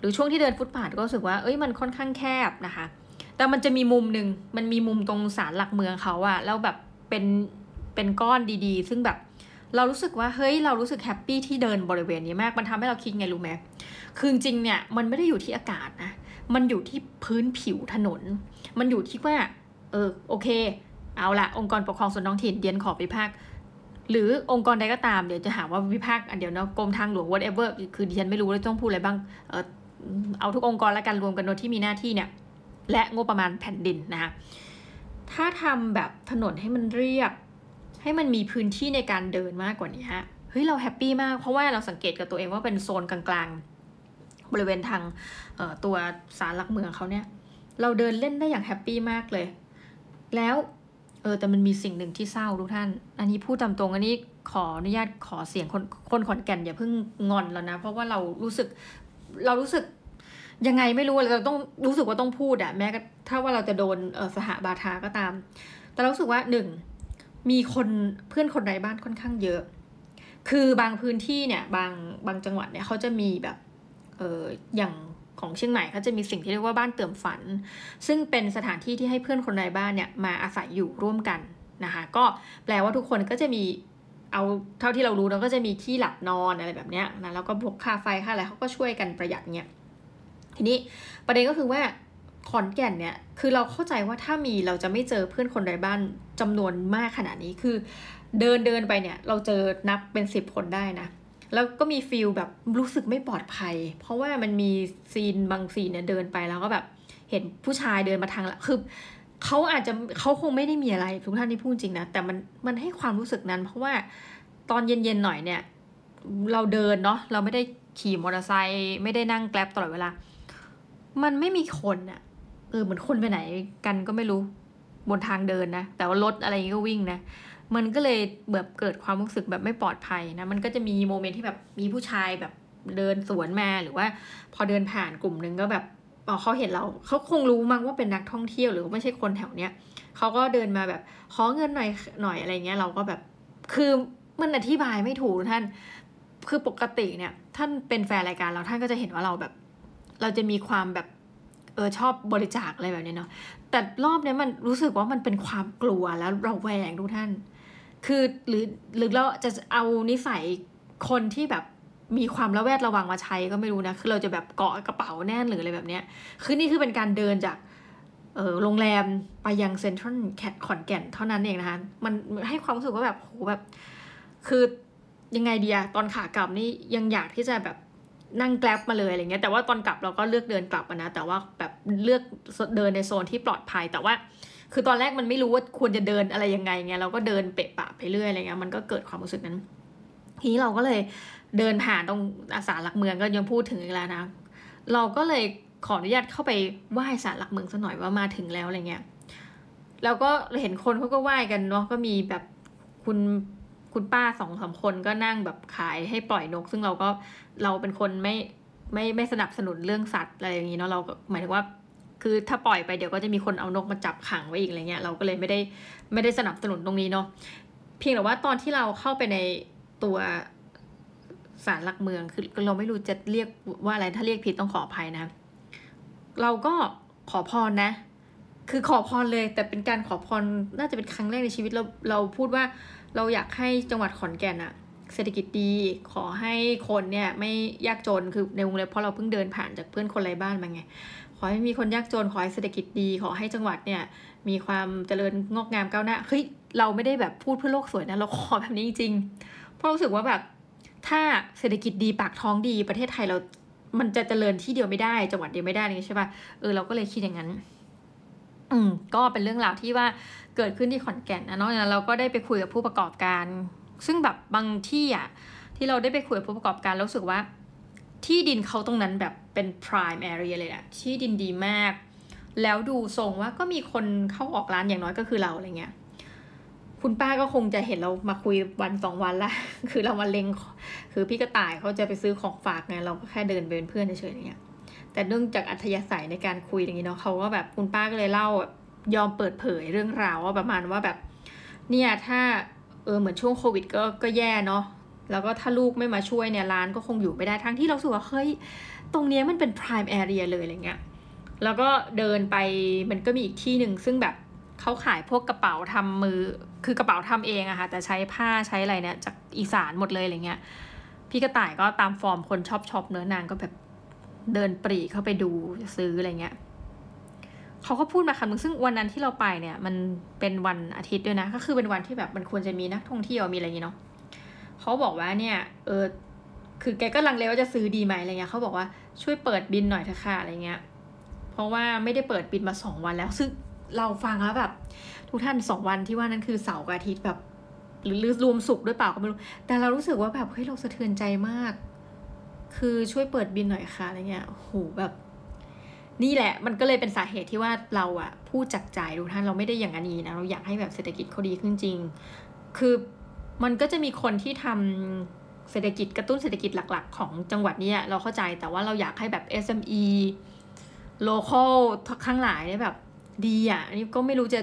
หรือช่วงที่เดินฟุตบาทก็รู้สึกว่าเอ้ยมันค่อนข้างแคบนะคะ แต่มันจะมีมุมหนึ่งมันมีมุมตรงศาลหลักเมืองเขาอะแล้วแบบเป็นเป็นก้อนดีๆ ซึ่งแบบเรารู้สึกว่าเฮ้ยเรารู้สึกแฮปปี้ที่เดินบริเวณนี้มากมันทำให้เราคิดไงรู้ไหมคือจริงเนี่ยมันไม่ได้อยู่ที่อากาศนะมันอยู่ที่พื้นผิวถนน มันอยู่ที่ว่า เออโอเค เอาละองค์กรปกครองส่วนท้องถิ่นเดียนขอไปภาคหรือองค์กรใดก็ตามเดี๋ยวจะหาว่าวิพากษ์อันเดียวนะกรมทางหลวง whatever คือดิฉันไม่รู้เลยต้องพูดอะไรบ้าง เอาทุกองค์กรแล้วกันรวมกันโดยที่มีหน้าที่เนี่ย และงบประมาณแผ่นดินนะคะถ้าทำแบบถนนให้มันเรียบ ให้มันมีพื้นที่ในการเดินมากกว่านี้ฮะเฮ้ยเรา happy มากเพราะว่าเราสังเกตกับตัวเองว่าเป็นโซนกลางๆ บริเวณทางตัวสารหลักเมืองเขาเนี่ย เราเดินเล่นได้อย่างแฮปปี้มากเลย แล้วเออแต่มันมีสิ่งหนึ่งที่เศร้าทุกท่าน อันนี้พูดตามตรงอันนี้ขออนุญาตขอเสียงคนคนขอนแก่นอย่าเพิ่งงอนแล้วนะ เพราะว่าเรารู้สึก เรารู้สึกยังไงไม่รู้เราต้องรู้สึกว่าต้องพูดอะแม้กระถ้าว่าเราจะโดนสหบาทาก็ตาม แต่เรารู้สึกว่าหนึ่งมีคนเพื่อนคนไร้บ้านค่อนข้างเยอะ คือบางพื้นที่เนี่ย บางบางจังหวัดเนี่ยเขาจะมีแบบเอออย่างของเชียงใหม่เขาจะมีสิ่งที่เรียกว่าบ้านเติมฝัน ซึ่งเป็นสถานที่ที่ให้เพื่อนคนไร้บ้านเนี่ยมาอาศัยอยู่ร่วมกันนะคะก็แปลว่าทุกคนก็จะมี เอาเท่าที่เรารู้เราก็จะมีที่หลับนอนอะไรแบบเนี้ยนะแล้วก็พวกค่าไฟค่าอะไรเขาก็ช่วยกันประหยัดเนี่ยทีนี้ประเด็นก็คือว่าขอนแก่นเนี่ยคือเราเข้าใจว่าถ้ามีเราจะไม่เจอเพื่อนคนไร้บ้านจำนวนมากขนาดนี้คือ เดินเดินไปเนี่ยเราเจอนับเป็นสิบคนได้นะแล้วก็มี feel แบบรู้สึกไม่ปลอดภัย เพราะว่ามันมี scene บาง scene เนี่ยเดินไปแล้วก็แบบเห็นผู้ชายเดินมาทางละคือ เขาอาจจะเขาคงไม่ได้มีอะไร ทุกท่านที่พูดจริงนะ แต่มันมันให้ความรู้สึกนั้น เพราะว่าตอนเย็นๆหน่อยเนี่ย เราเดินเนาะเราไม่ได้ขี่มอเตอร์ไซค์ไม่ได้นั่ง Grab ตลอดเวลา มันไม่มีคนอะเออเหมือนคนไปไหนกันก็ไม่รู้บนทางเดินนะ แต่ว่ารถอะไรก็วิ่งนะ มันก็เลยแบบเกิดความรู้สึกแบบไม่ปลอดภัยนะ มันก็จะมีโมเมนต์ที่แบบมีผู้ชายแบบเดินสวนมาหรือว่า พอเดินผ่านกลุ่มหนึ่งก็แบบ เขาเห็นเราเขาคงรู้มั้งว่าเป็นนักท่องเที่ยวหรือไม่ใช่คนแถวเนี้ยเขาก็เดินมาแบบขอเงินหน่อยหน่อยอะไรเงี้ยเราก็แบบคือมันอธิบายไม่ถูกท่าน คือปกติเนี่ย ท่านเป็นแฟนรายการเราท่านก็จะเห็นว่าเราแบบ เราจะมีความแบบเออชอบบริจาคอะไรแบบนี้เนาะแต่รอบนี้มันรู้สึกว่ามันเป็นความกลัวแล้วเราแวงทุกท่าน คือหรือหรือเราจะเอานิสัยคนที่แบบ มีความระแวดระวังมาใช้ก็ไม่รู้นะ คือเราจะแบบเกาะกระเป๋าแน่นหรืออะไรแบบเนี้ย คือนี่คือเป็นการเดินจากเออโรงแรมไปยังเซ็นทรัลแคทขอนแก่นเท่านั้นเองนะคะ มันให้ความรู้สึกว่าแบบโหแบบ คือยังไงเดียตอนขากลับนี่ยังอยากที่จะแบบนั่งแกล็บมาเลยอะไรเงี้ย แต่ว่าตอนกลับเราก็เลือกเดินกลับนะ แต่ว่าแบบเลือกเดินในโซนที่ปลอดภัย แต่ว่า คือตอนแรกมันไม่รู้ว่าควรจะเดินอะไรยังไงเงี้ยเราก็เดินเปะปะไปเรื่อยอะไรเงี้ย มันก็เกิดความรู้สึกนั้น ทีนี้เราก็เลย เดินผ่านตรงอาสาหลักเมืองก็ยังพูดถึงอีกแล้วนะ เราก็เลยขออนุญาตเข้าไปไหว้ศาลหลักเมืองสักหน่อยว่ามาถึงแล้วอะไรเงี้ย แล้วก็เห็นคนเขาก็ไหว้กันเนาะก็มีแบบคุณคุณป้าสองสาคนก็นั่งแบบขายให้ปล่อยนก ซึ่งเราก็เราเป็นคนไม่ไม่ไม่สนับสนุนเรื่องสัตว์อะไรอย่างนี้เนาะเราก็หมายถึงว่า คือถ้าปล่อยไปเดี๋ยวก็จะมีคนเอานกมาจับขังไว้อีกอะไรเงี้ยเราก็เลยไม่ได้ไม่ได้สนับสนุนตรงนี้เนาะเพียงแต่ว่าตอนที่เราเข้าไปในตัว ศาลหลักเมืองคือเราไม่รู้จะเรียกว่าอะไรถ้าเรียกผิดต้องขออภัยนะ เราก็ขอพรนะ คือขอพรเลย แต่เป็นการขอพรน่าจะเป็นครั้งแรกในชีวิตเราเราพูดว่าเราอยากให้จังหวัดขอนแก่นอะเศรษฐกิจดีขอให้คนเนี่ยไม่ยากจนคือในวงเล็บเพราะเราเพิ่งเดินผ่านจากเพื่อนคนไร้บ้านมาไงขอให้มีคนยากจนขอให้เศรษฐกิจดี ขอให้จังหวัดเนี่ยมีความเจริญงอกงามก้าวหน้าเฮ้ยเราไม่ได้แบบพูดเพื่อโลกสวยนะเราขอแบบนี้จริงๆเพราะรู้สึกว่าแบบ ถ้าเศรษฐกิจดีปากท้องดีประเทศไทยเรา มันจะเจริญที่เดียวไม่ได้จังหวัดเดียวไม่ได้นี่ใช่ป่ะเออเราก็เลยคิดอย่างนั้น อืมก็เป็นเรื่องราวที่ว่าเกิดขึ้นที่ขอนแก่นนะนอกจากนั้นเราก็ได้ไปคุยกับผู้ประกอบการ ซึ่งแบบบางที่อะที่เราได้ไปคุยกับผู้ประกอบการรู้สึกว่า ที่ดินเขาตรงนั้นแบบเป็น prime area เลยอะที่ดินดีมาก แล้วดูทรงว่าก็มีคนเข้าออกร้านอย่างน้อยก็คือเราอะไรเงี้ย คุณป้าก็คงจะเห็นเรามาคุยวันสองวันละ คือเรามาเลงคือพี่กระต่ายเขาจะไปซื้อของฝากไงเราก็แค่เดินไปเป็นเพื่อนเฉยๆอย่างเงี้ย แต่เนื่องจากอัธยาศัยในการคุยอย่างนี้เนาะเขาก็แบบคุณป้าก็เลยเล่ายอมเปิดเผยเรื่องราวว่าประมาณว่าแบบ เนี่ยถ้าเออเหมือนช่วงโควิดก็ก็แย่เนาะแล้วก็ถ้าลูกไม่มาช่วยเนี่ยร้านก็คงอยู่ไม่ได้ทั้งที่เราสึกว่าเฮ้ยตรงนี้มันเป็น prime area เลยอะไรเงี้ยแล้วก็เดินไปมันก็มีอีกที่หนึ่งซึ่งแบบเขาขายพวกกระเป๋าทำมือ คือกระเป๋าทำเองอะค่ะแต่ใช้ผ้าใช้อะไรเนี่ยจากอีสานหมดเลยอะไรเงี้ยพี่กระต่ายก็ตามฟอร์มคนชอบ shop เนอะนางก็แบบเดินปรีเข้าไปดูซื้ออะไรเงี้ยเขาก็พูดมาคำนึงซึ่งวันนั้นที่เราไปเนี่ย มันเป็นวันอาทิตย์ด้วยนะ ก็คือเป็นวันที่แบบมันควรจะมีนักท่องเที่ยวมีอะไรอย่างเงี้เนาะเขาบอกว่าเนี่ย เออคือแกก็ลังเลว่าจะซื้อดีไหมอะไรเงี้ยเขาบอกว่าช่วยเปิดบินหน่อยเถอะค่ะอะไรเงี้ย เพราะว่าไม่ได้เปิดบินมาสองวันแล้วซึ่งเราฟังแล้วแบบ ทุกท่านสองวันที่ว่านั้นคือเสาร์กับอาทิตย์แบบ หรือรวมสุกด้วยเปล่าก็ไม่รู้ แต่เรารู้สึกว่าแบบเฮ้ยเราสะเทือนใจมาก คือช่วยเปิดบินหน่อยค่ะอะไรเงี้ยโหแบบ นี่แหละ มันก็เลยเป็นสาเหตุที่ว่าเราอะพูดจากใจทุกท่านเราไม่ได้อย่างนี้นะเราอยากให้แบบเศรษฐกิจเขาดีขึ้นจริง คือมันก็จะมีคนที่ทำเศรษฐกิจกระตุ้นเศรษฐกิจหลัก ๆ ของจังหวัดนี้เราเข้าใจแต่ว่าเราอยากให้แบบ SME local ทั้งหลายเนี่ยแบบดีอะอันนี้ก็ไม่รู้จะ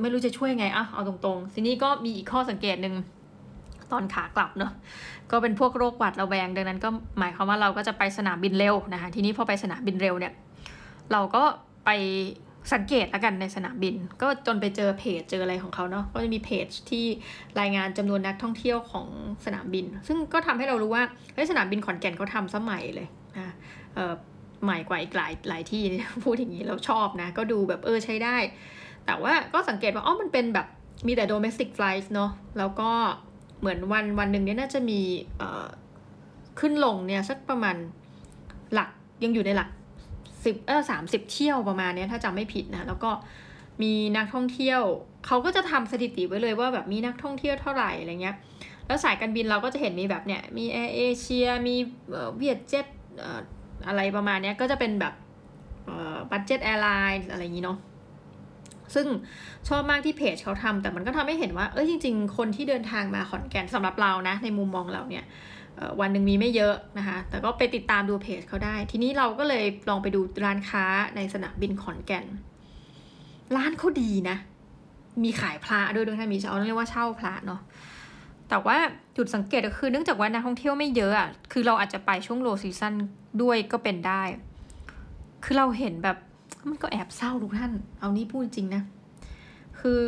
ไม่รู้จะช่วยไงอะเอาตรงๆทีนี้ก็มีอีกข้อสังเกตหนึ่งตอนขากลับเนาะก็เป็นพวกโรคหวัดระแวงดังนั้นก็หมายความว่าเราก็จะไปสนามบินเร็วนะคะทีนี้พอไปสนามบินเร็วเนี่ยเราก็ไปสังเกตแล้วกันในสนามบิน ก็จนไปเจอเพจเจออะไรของเขาเนาะก็จะมีเพจที่รายงานจำนวนนักท่องเที่ยวของสนามบิน ซึ่งก็ทำให้เรารู้ว่าเฮ้ยสนามบินขอนแก่นเขาทำสมัยเลยนะเออใหม่กว่าอีกหลายหลายที่พูดอย่างนี้เราชอบนะก็ดูแบบเออใช้ได้ แต่ว่าก็สังเกตว่าอ๋อมันเป็นแบบมีแต่ domestic flights เนาะแล้วก็เหมือนวันวันหนึ่งเนี่ยน่าจะมีเอ่อขึ้นลงเนี่ยสักประมาณหลักยังอยู่ในหลักสิบเออสามสิบเที่ยวประมาณนี้ถ้าจำไม่ผิดนะ แล้วก็มีนักท่องเที่ยว เขาก็จะทำสถิติไว้เลยว่าแบบมีนักท่องเที่ยวเท่าไหร่อะไรเงี้ย แล้วสายการบินเราก็จะเห็นมีแบบเนี่ยมีแอร์เอเชียมีเวียดเจ็ตอะไรประมาณนี้ก็จะเป็นแบบ budget airline อะไรอย่างนี้เนาะ ซึ่งชอบมากที่เพจเขาทำแต่มันก็ทำให้เห็นว่า เอ้ยจริง ๆ คนที่เดินทางมาขอนแก่นสำหรับเรานะ ในมุมมองเราเนี่ยวันหนึ่งมีไม่เยอะนะคะ แต่ก็ไปติดตามดูเพจเขาได้ ทีนี้เราก็เลยลองไปดูร้านค้าในสนามบินขอนแก่น ร้านเขาดีนะ มีขายพระด้วยด้วยนะมีเช่าเรียกว่าเช่าพระเนาะ แต่ว่าจุดสังเกตก็คือเนื่องจากว่านักท่องเที่ยวไม่เยอะอะ คือเราอาจจะไปช่วงโลซีซันด้วยก็เป็นได้ คือเราเห็นแบบ มันก็แอบเศร้าทุกท่าน เอานี่พูดจริงนะ คือ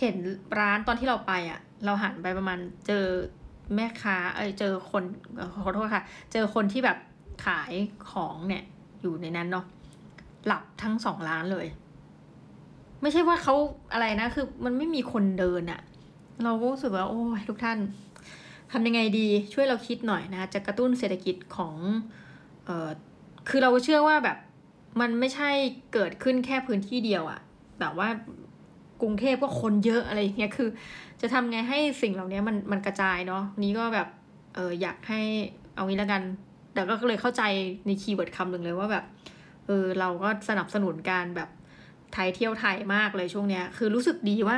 เห็นร้านตอนที่เราไปอะ เราหันไปประมาณเจอแม่ค้า เอ้ยเจอคนขอโทษค่ะ เจอคนที่แบบขายของเนี่ย อยู่ในนั้นเนาะหลับทั้งสองร้านเลย ไม่ใช่ว่าเขาอะไรนะ คือมันไม่มีคนเดินอะเราก็รู้สึกว่า โอ้ยทุกท่านทำยังไงดีช่วยเราคิดหน่อยนะจะกระตุ้นเศรษฐกิจของเอ่อคือเราเชื่อว่าแบบ มันไม่ใช่เกิดขึ้นแค่พื้นที่เดียวอะแต่ว่ากรุงเทพก็คนเยอะอะไรเงี้ยคือ จะทำไงให้สิ่งเหล่านี้มันมันกระจายเนาะนี้ก็แบบเอออยากให้เอางี้แล้วกัน แต่ก็เลยเข้าใจในคีย์เวิร์ดคำหนึ่งเลยว่าแบบเออเราก็สนับสนุนการแบบไทยเที่ยวไทยมากเลยช่วงเนี้ย คือรู้สึกดีว่า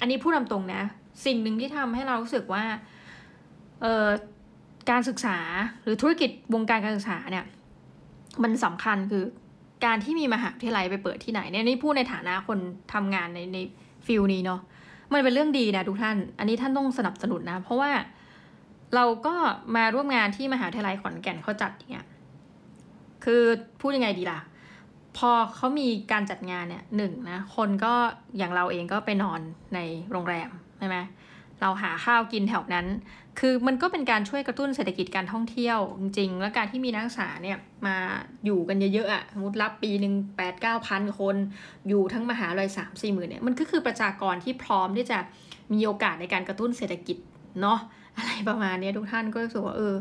อันนี้พูดตามตรงนะ สิ่งหนึ่งที่ทำให้เรารู้สึกว่าเออการศึกษาหรือธุรกิจวงการการศึกษาเนี่ย มันสำคัญคือ การที่มีมหาวิทยาลัยไปเปิดที่ไหนเนี่ยนี่พูดในฐานะคนทำงานในในฟิลนี้เนาะมันเป็นเรื่องดีนะทุกท่าน อันนี้ท่านต้องสนับสนุนนะ เพราะว่าเราก็มาร่วมงานที่มหาวิทยาลัยขอนแก่นเขาจัดเงี้ยคือพูดยังไงดีล่ะ พอเขามีการจัดงานเนี่ยหนึ่งนะ คนก็อย่างเราเองก็ไปนอนในโรงแรมใช่ไหมเราหาข้าวกินแถวนั้น คือมันก็เป็นการช่วยกระตุ้นเศรษฐกิจการท่องเที่ยวจริงๆ แล้วการที่มีนักศึกษาเนี่ยมาอยู่กันเยอะๆอะสมมติรับปีหนึ่งแปดเก้าพันคน อยู่ทั้งมหาลัยสามสี่หมื่นเนี่ยมันก็คือประชากรที่พร้อมที่จะมีโอกาสในการกระตุ้นเศรษฐกิจเนาะอะไรประมาณนี้ทุกท่านก็รู้สึกว่าเออ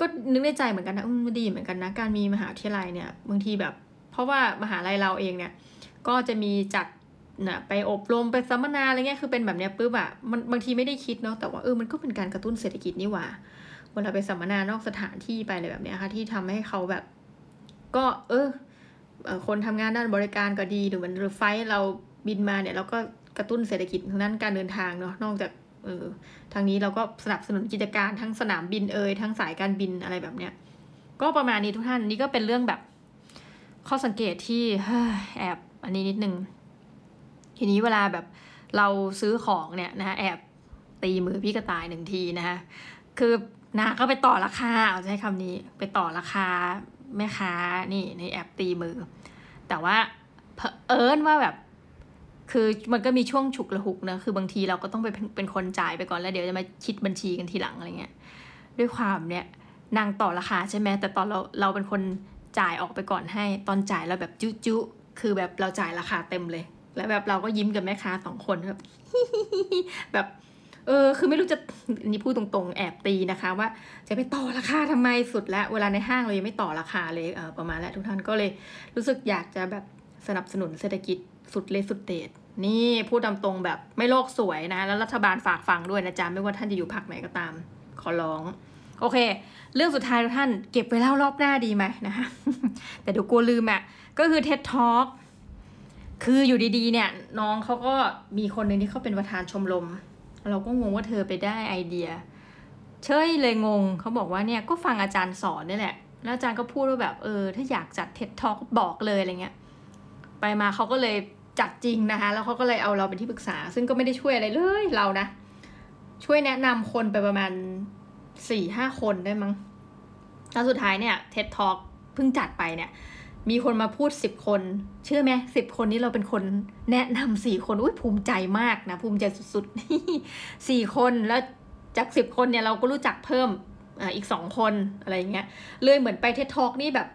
ก็นึกในใจเหมือนกันนะอืมดีเหมือนกันนะการมีมหาวิทยาลัยเนี่ยบางทีแบบ เพราะว่ามหาลัยเราเองเนี่ยก็จะมีจัด นะไปอบรมไปสัมมนาอะไรเงี้ยคือเป็นแบบเนี้ยปุ๊บอะมันบางทีไม่ได้คิดเนาะแต่ว่าเออมันก็เป็นการกระตุ้นเศรษฐกิจนี่หว่าเวลาไปสัมมนานอกสถานที่ไปอะไรแบบเนี้ยค่ะ ที่ทำให้เขาแบบ ก็ เออคนทำงานด้านบริการก็ดีหรือมันรถไฟเราบินมาเนี่ยเราก็กระตุ้นเศรษฐกิจทางด้านการเดินทางเนาะนอกจากเออทางนี้เราก็สนับสนุนกิจการทั้งสนามบินเอ่ยทั้งสายการบินอะไรแบบเนี้ยก็ประมาณนี้ทุกท่านนี่ก็เป็นเรื่องแบบ ข้อสังเกตที่แอบอันนี้นิดนึง ทีนี้เวลาแบบเราซื้อของเนี่ยนะคะแอบตีมือพี่กระต่ายหนึ่งทีนะคะคือนาก็ไปต่อราคาเอาใช้คำนี้ไปต่อราคาแม่ค้านี่ในแอบตีมือ แต่ว่าเอิญว่าแบบคือมันก็มีช่วงฉุกระหุกนะ คือบางทีเราก็ต้องไปเป็นคนจ่ายไปก่อนแล้วเดี๋ยวจะมาคิดบัญชีกันทีหลังอะไรเงี้ย ด้วยความเนี่ยนางต่อราคาใช่ไหมแต่ตอนเราเราเป็นคนจ่ายออกไปก่อนให้ ตอนจ่ายเราแบบจุ๊จุคือแบบเราจ่ายราคาเต็มเลย แล้วแบบเราก็ยิ้มกับแม่ค้าสองคนแบบแบบเออคือไม่รู้จะนี่พูดตรงๆ แอบตีนะคะ ว่าจะไปต่อราคาทำไมสุดแล้วเวลาในห้างเรายังไม่ต่อราคาเลยเออประมาณแล้วทุกท่านก็เลยรู้สึกอยากจะแบบสนับสนุนเศรษฐกิจสุดเลยสุดเดชนี่พูดตามตรงแบบไม่โลกสวยนะ แล้วรัฐบาลฝากฟังด้วยนะจ๊ะไม่ว่าท่านจะอยู่พรรคไหนก็ตาม ขอร้อง โอเค เรื่องสุดท้ายทุกท่านเก็บไว้เล่ารอบหน้าดีไหมนะคะแต่เดี๋ยวกลัวลืมอะ่ะก็คือ TED Talk คืออยู่ดีๆ เนี่ยน้องเขาก็มีคนหนึ่งที่เขาเป็นประธานชมรม เราก็งงว่าเธอไปได้ไอเดีย เชยเลยงงเขาบอกว่าเนี่ยก็ฟังอาจารย์สอนนี่แหละ แล้วอาจารย์ก็พูดว่าแบบเออ ถ้าอยากจัด TED Talk บอกเลยอะไรเงี้ย ไปมาเขาก็เลยจัดจริงนะคะ แล้วเขาก็เลยเอาเราเป็นที่ปรึกษา ซึ่งก็ไม่ได้ช่วยอะไรเลยเรานะ ช่วยแนะนำคนไปประมาณสี่ห้าคนได้มั้งแล้วสุดท้ายเนี่ย TED Talk เพิ่งจัดไปเนี่ย มีคนมาพูดสิบคน เชื่อไหมสิบคนนี้เราเป็นคนแนะนำสี่คนอุ้ยภูมิใจมากนะ ภูมิใจสุดๆสี่คนแล้วจากสิบคนเนี่ยเราก็รู้จักเพิ่มออีกสองคนอะไรเงี้ยเลยเหมือนไปเท็ทอกนี่แบบ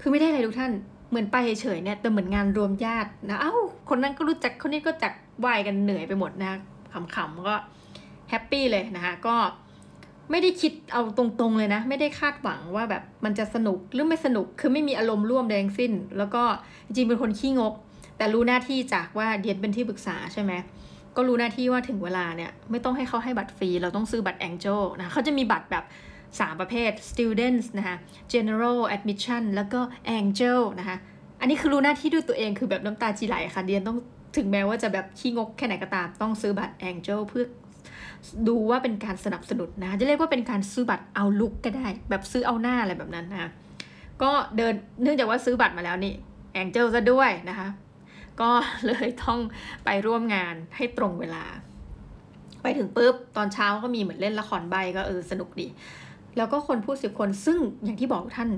คือไม่ได้อะไรทุกท่านเหมือนไปเฉยๆเนี่ยแต่เหมือนงานรวมญาตินะเอ้าคนนั้นก็รู้จักคนนี้ก็จักวายกันเหนื่อยไปหมดนะขำๆก็แฮปปี้เลยนะคะก็ ไม่ได้คิดเอาตรงๆเลยนะ ไม่ได้คาดหวังว่าแบบมันจะสนุกหรือไม่สนุกคือไม่มีอารมณ์ร่วมใดทั้งสิ้น แล้วก็จริงๆเป็นคนขี้งก แต่รู้หน้าที่จากว่าเดียนเป็นที่ปรึกษาใช่ไหมก็รู้หน้าที่ว่าถึงเวลาเนี่ยไม่ต้องให้เขาให้บัตรฟรี เราต้องซื้อบัตร Angel นะเขาจะมีบัตรแบบ 3 ประเภท students นะคะ general admission แล้วก็ Angel นะคะอันนี้คือรู้หน้าที่ด้วยตัวเองคือแบบน้ำตาจีไหลค่ะเดียนต้องถึงแม้ว่าจะแบบขี้งกแค่ไหนก็ตามต้องซื้อบัตร Angel เพื่อ ดูว่าเป็นการสนับสนุนนะจะเรียกว่าเป็นการซื้อบัตรเอาลุกก็ได้ แบบซื้อเอาหน้าอะไรแบบนั้นนะก็เดินเนื่องจากว่าซื้อบัตรมาแล้วนี่แองเจิลซะด้วยนะคะ ก็เลยต้องไปร่วมงานให้ตรงเวลา ไปถึงปุ๊บตอนเช้าก็มีเหมือนเล่นละครใบก็เออสนุกดี แล้วก็คนพูดสิบคนซึ่งอย่างที่บอกท่าน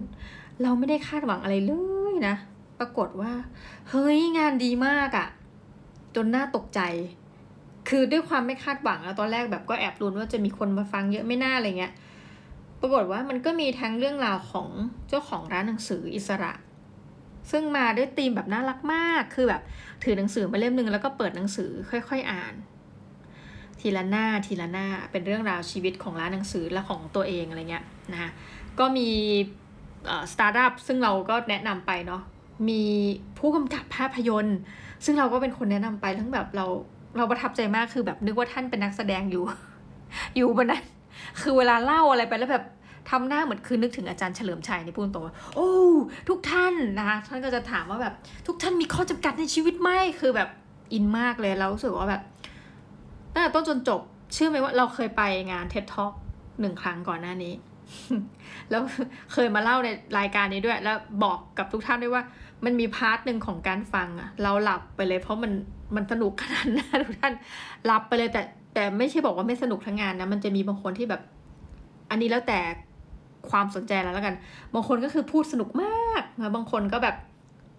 เราไม่ได้คาดหวังอะไรเลยนะ ปรากฏว่า เฮ้ยงานดีมากอะ่ะ จนน่าตกใจ คือด้วยความไม่คาดหวังแล้วตอนแรกแบบก็แอบลุ้นว่าจะมีคนมาฟังเยอะไม่น่าอะไรเงี้ย ปรากฏว่ามันก็มีทั้งเรื่องราวของเจ้าของร้านหนังสืออิสระ ซึ่งมาด้วยธีมแบบน่ารักมาก คือแบบถือหนังสือมาเล่มหนึ่งแล้วก็เปิดหนังสือค่อยๆอ่าน ทีละหน้าทีละหน้าเป็นเรื่องราวชีวิตของร้านหนังสือและของตัวเองอะไรเงี้ยนะคะก็มีสตาร์ทอัพซึ่งเราก็แนะนำไปเนาะมีผู้กำกับภาพยนตร์ ซึ่งเราก็เป็นคนแนะนำไปทั้งแบบเรา เราประทับใจมากคือแบบนึกว่าท่านเป็นนักแสดงอยู่ อยู่บนนั้น คือเวลาเล่าอะไรไปแล้วแบบทำหน้าเหมือนคือนึกถึงอาจารย์เฉลิมชัยในพูดตรงว่าโอ้ ทุกท่านนะคะท่านก็จะถามว่าแบบ ทุกท่านมีข้อจำกัดในชีวิตไหมคือแบบ in มากเลยเรารู้สึกว่าแบบตั้งแต่ต้นจนจบเชื่อไหมว่าเราเคยไปงาน TED Talk หนึ่งครั้งก่อนหน้านี้ แล้วเคยมาเล่าในรายการนี้ด้วย แล้วบอกกับทุกท่านด้วยว่า มันมี part หนึ่งของการฟังอะเราหลับไปเลยเพราะมัน มันสนุกขนาดนั้นทุกท่านรับไปเลยแต่แต่ไม่ใช่บอกว่าไม่สนุกทั้งงานนะมันจะมีบางคนที่แบบ อันนี้แล้วแต่ความสนใจแล้วแล้วกัน บางคนก็คือพูดสนุกมากนะบางคนก็แบบ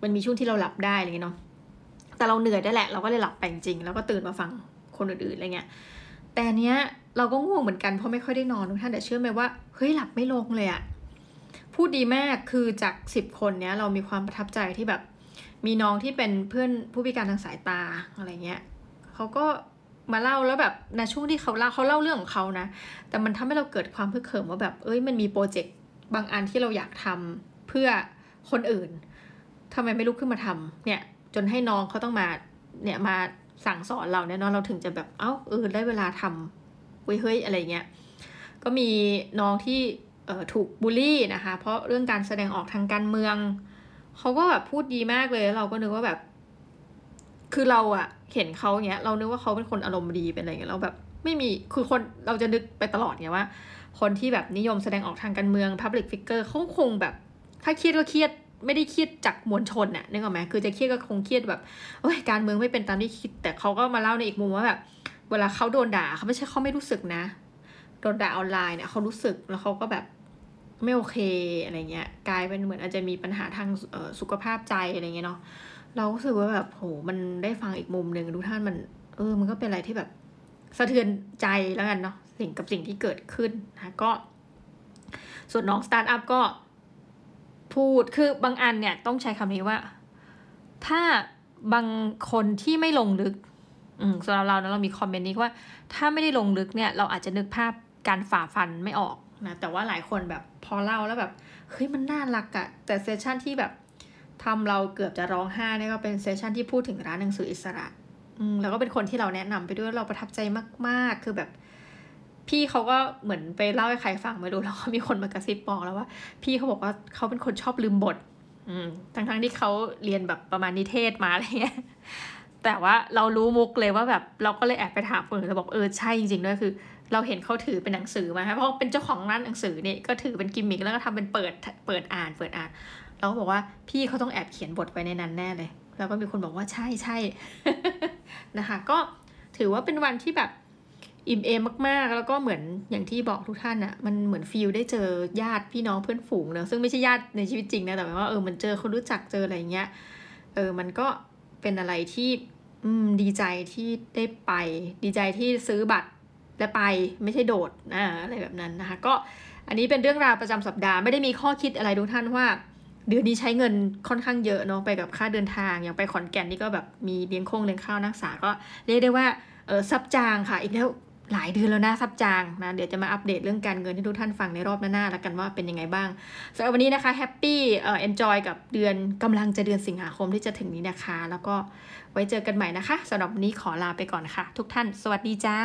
มันมีช่วงที่เราหลับได้อะไรเงี้ยเนาะแต่เราเหนื่อยได้แหละ เราก็เลยหลับไปจริงแล้วก็ตื่นมาฟังคนอื่นๆอะไรเงี้ยแต่เนี้ยเราก็ง่วงเหมือนกันเพราะไม่ค่อยได้นอนทุกท่านแต่เชื่อไหมว่าเฮ้ยหลับไม่ลงเลยอะพูดดีมากคือจากสิบคนเนี้ยเรามีความประทับใจที่แบบ มีน้องที่เป็นเพื่อนผู้พิการทางสายตาอะไรเงี้ยเขาก็มาเล่าแล้วแบบในช่วงที่เขาเล่าเขาเล่าเรื่องของเขานะ แต่มันทำให้เราเกิดความเพื่อเขิมว่าแบบเอ้ยมันมีโปรเจกต์บางอันที่เราอยากทำเพื่อคนอื่นทำไมไม่ลุกขึ้นมาทำเนี่ยจนให้น้องเขาต้องมาเนี่ยมาสั่งสอนเราเนี่ยน้องเราถึงจะแบบเอ้าเออได้เวลาทำเฮ้ยเฮ้ยอะไรเงี้ยก็มีน้องที่ถูกบูลลี่นะคะ เพราะเรื่องการแสดงออกทางการเมือง เขาก็แบบพูดดีมากเลยเราก็นึกว่าแบบ คือเราอะเห็นเขาเนี้ย เรานึกว่าเขาเป็นคนอารมณ์ดีเป็นอะไรเงี้ยเราแบบไม่มีคือคนเราจะนึกไปตลอดเนี้ยว่า คนที่แบบนิยมแสดงออกทางการเมือง Public Figure เขาคงแบบ ถ้าเครียดก็เครียดไม่ได้เครียดจากมวลชนน่ะนึกออกไหมคือจะเครียดก็คงเครียดแบบโอ้ยการเมืองไม่เป็นตามที่คิด แต่เขาก็มาเล่าในอีกมุมว่าแบบ เวลาเขาโดนด่าเขาไม่ใช่เขาไม่รู้สึกนะ โดนด่าออนไลน์เนี่ยเขารู้สึกแล้วเขาก็แบบ ไม่โอเคอะไรเงี้ยกลายเป็นเหมือนอาจจะมีปัญหาทางสุขภาพใจอะไรเงี้ยเนาะเราก็รู้สึกว่าแบบโหมันได้ฟังอีกมุมหนึ่งทุกท่านมัน เออ มันก็เป็นอะไรที่แบบสะเทือนใจแล้วกันเนาะสิ่งกับสิ่งที่เกิดขึ้นนะก็ ส่วนน้องสตาร์ทอัพก็พูดคือบางอันเนี่ยต้องใช้คำนี้ว่า ถ้าบางคนที่ไม่ลงลึก อืมสำหรับเรานะเรามีคอมเมนต์นี้ว่า ถ้าไม่ได้ลงลึกเนี่ย เราอาจจะนึกภาพการฝ่าฟันไม่ออก นะแต่ว่าหลายคนแบบพอเล่าแล้วแบบเฮ้ยมันน่ารักอะแต่ session ที่แบบทำเราเกือบจะร้องไห้นี่ก็เป็นเซสชันที่พูดถึงร้านหนังสืออิสระอืมแล้วก็เป็นคนที่เราแนะนำไปด้วยเราประทับใจมากๆ คือแบบ พี่เขาก็เหมือนไปเล่าให้ใครฟังไม่รู้แล้วก็มีคนมากระซิบบอกแล้วว่า พี่เขาบอกว่าเขาเป็นคนชอบลืมบท อืมทั้งทั้งๆที่เขาเรียนแบบประมาณนิเทศมาอะไรเงี้ย แต่ว่าเรารู้มุกเลยว่าแบบเราก็เลยแอบไปถามคนอื่นเราบอกเออใช่จริงๆด้วยคือ เราเห็นเขาถือเป็นหนังสือมาเพราะเป็นเจ้าของร้านหนังสือเนี่ยก็ถือเป็นกิมมิคแล้วก็ทำเป็นเปิดเปิดอ่านเปิดอ่านเราก็บอกว่าพี่เขาต้องแอบเขียนบทไว้ในนั้นแน่เลย แล้วก็มีคนบอกว่าใช่ใช่นะคะ ก็ถือว่าเป็นวันที่แบบอิ่มเอมมากๆ แล้วก็เหมือนอย่างที่บอกทุกท่านอะมันเหมือนฟีลได้เจอญาติพี่น้องเพื่อนฝูงเนอะซึ่งไม่ใช่ญาติในชีวิตจริงนะแต่หมายว่าเออมันเจอคนรู้จักเจออะไรเงี้ยเออมันก็ เป็นอะไรที่ดีใจที่ได้ไป ดีใจที่ซื้อบัตรและไปไม่ใช่โดดนะอะไรแบบนั้นนะคะ ก็อันนี้เป็นเรื่องราวประจำสัปดาห์ไม่ได้มีข้อคิดอะไรทุกท่านว่า เดือนนี้ใช้เงินค่อนข้างเยอะเนาะไปกับค่าเดินทางอย่างไปขอนแก่นนี่ก็แบบมีเลี้ยงคงเลี้ยงข้าวนักศึกษาก็เรียกได้ว่าเออทรัพย์จางค่ะ อีกแล้ว หลายเดือนแล้วนะทรัพย์จางนะเดี๋ยวจะมาอัปเดตเรื่องการเงินให้ทุกท่านฟังในรอบหน้าๆแล้วกันว่าเป็นยังไงบ้างสำหรับวันนี้นะคะ happy เอ่อ enjoy กับเดือนกำลังจะเดือนสิงหาคมที่จะถึงนี้นะคะ แล้วก็ไว้เจอกันใหม่นะคะสำหรับวันนี้ขอลาไปก่อนค่ะ ทุกท่าน สวัสดีจ้า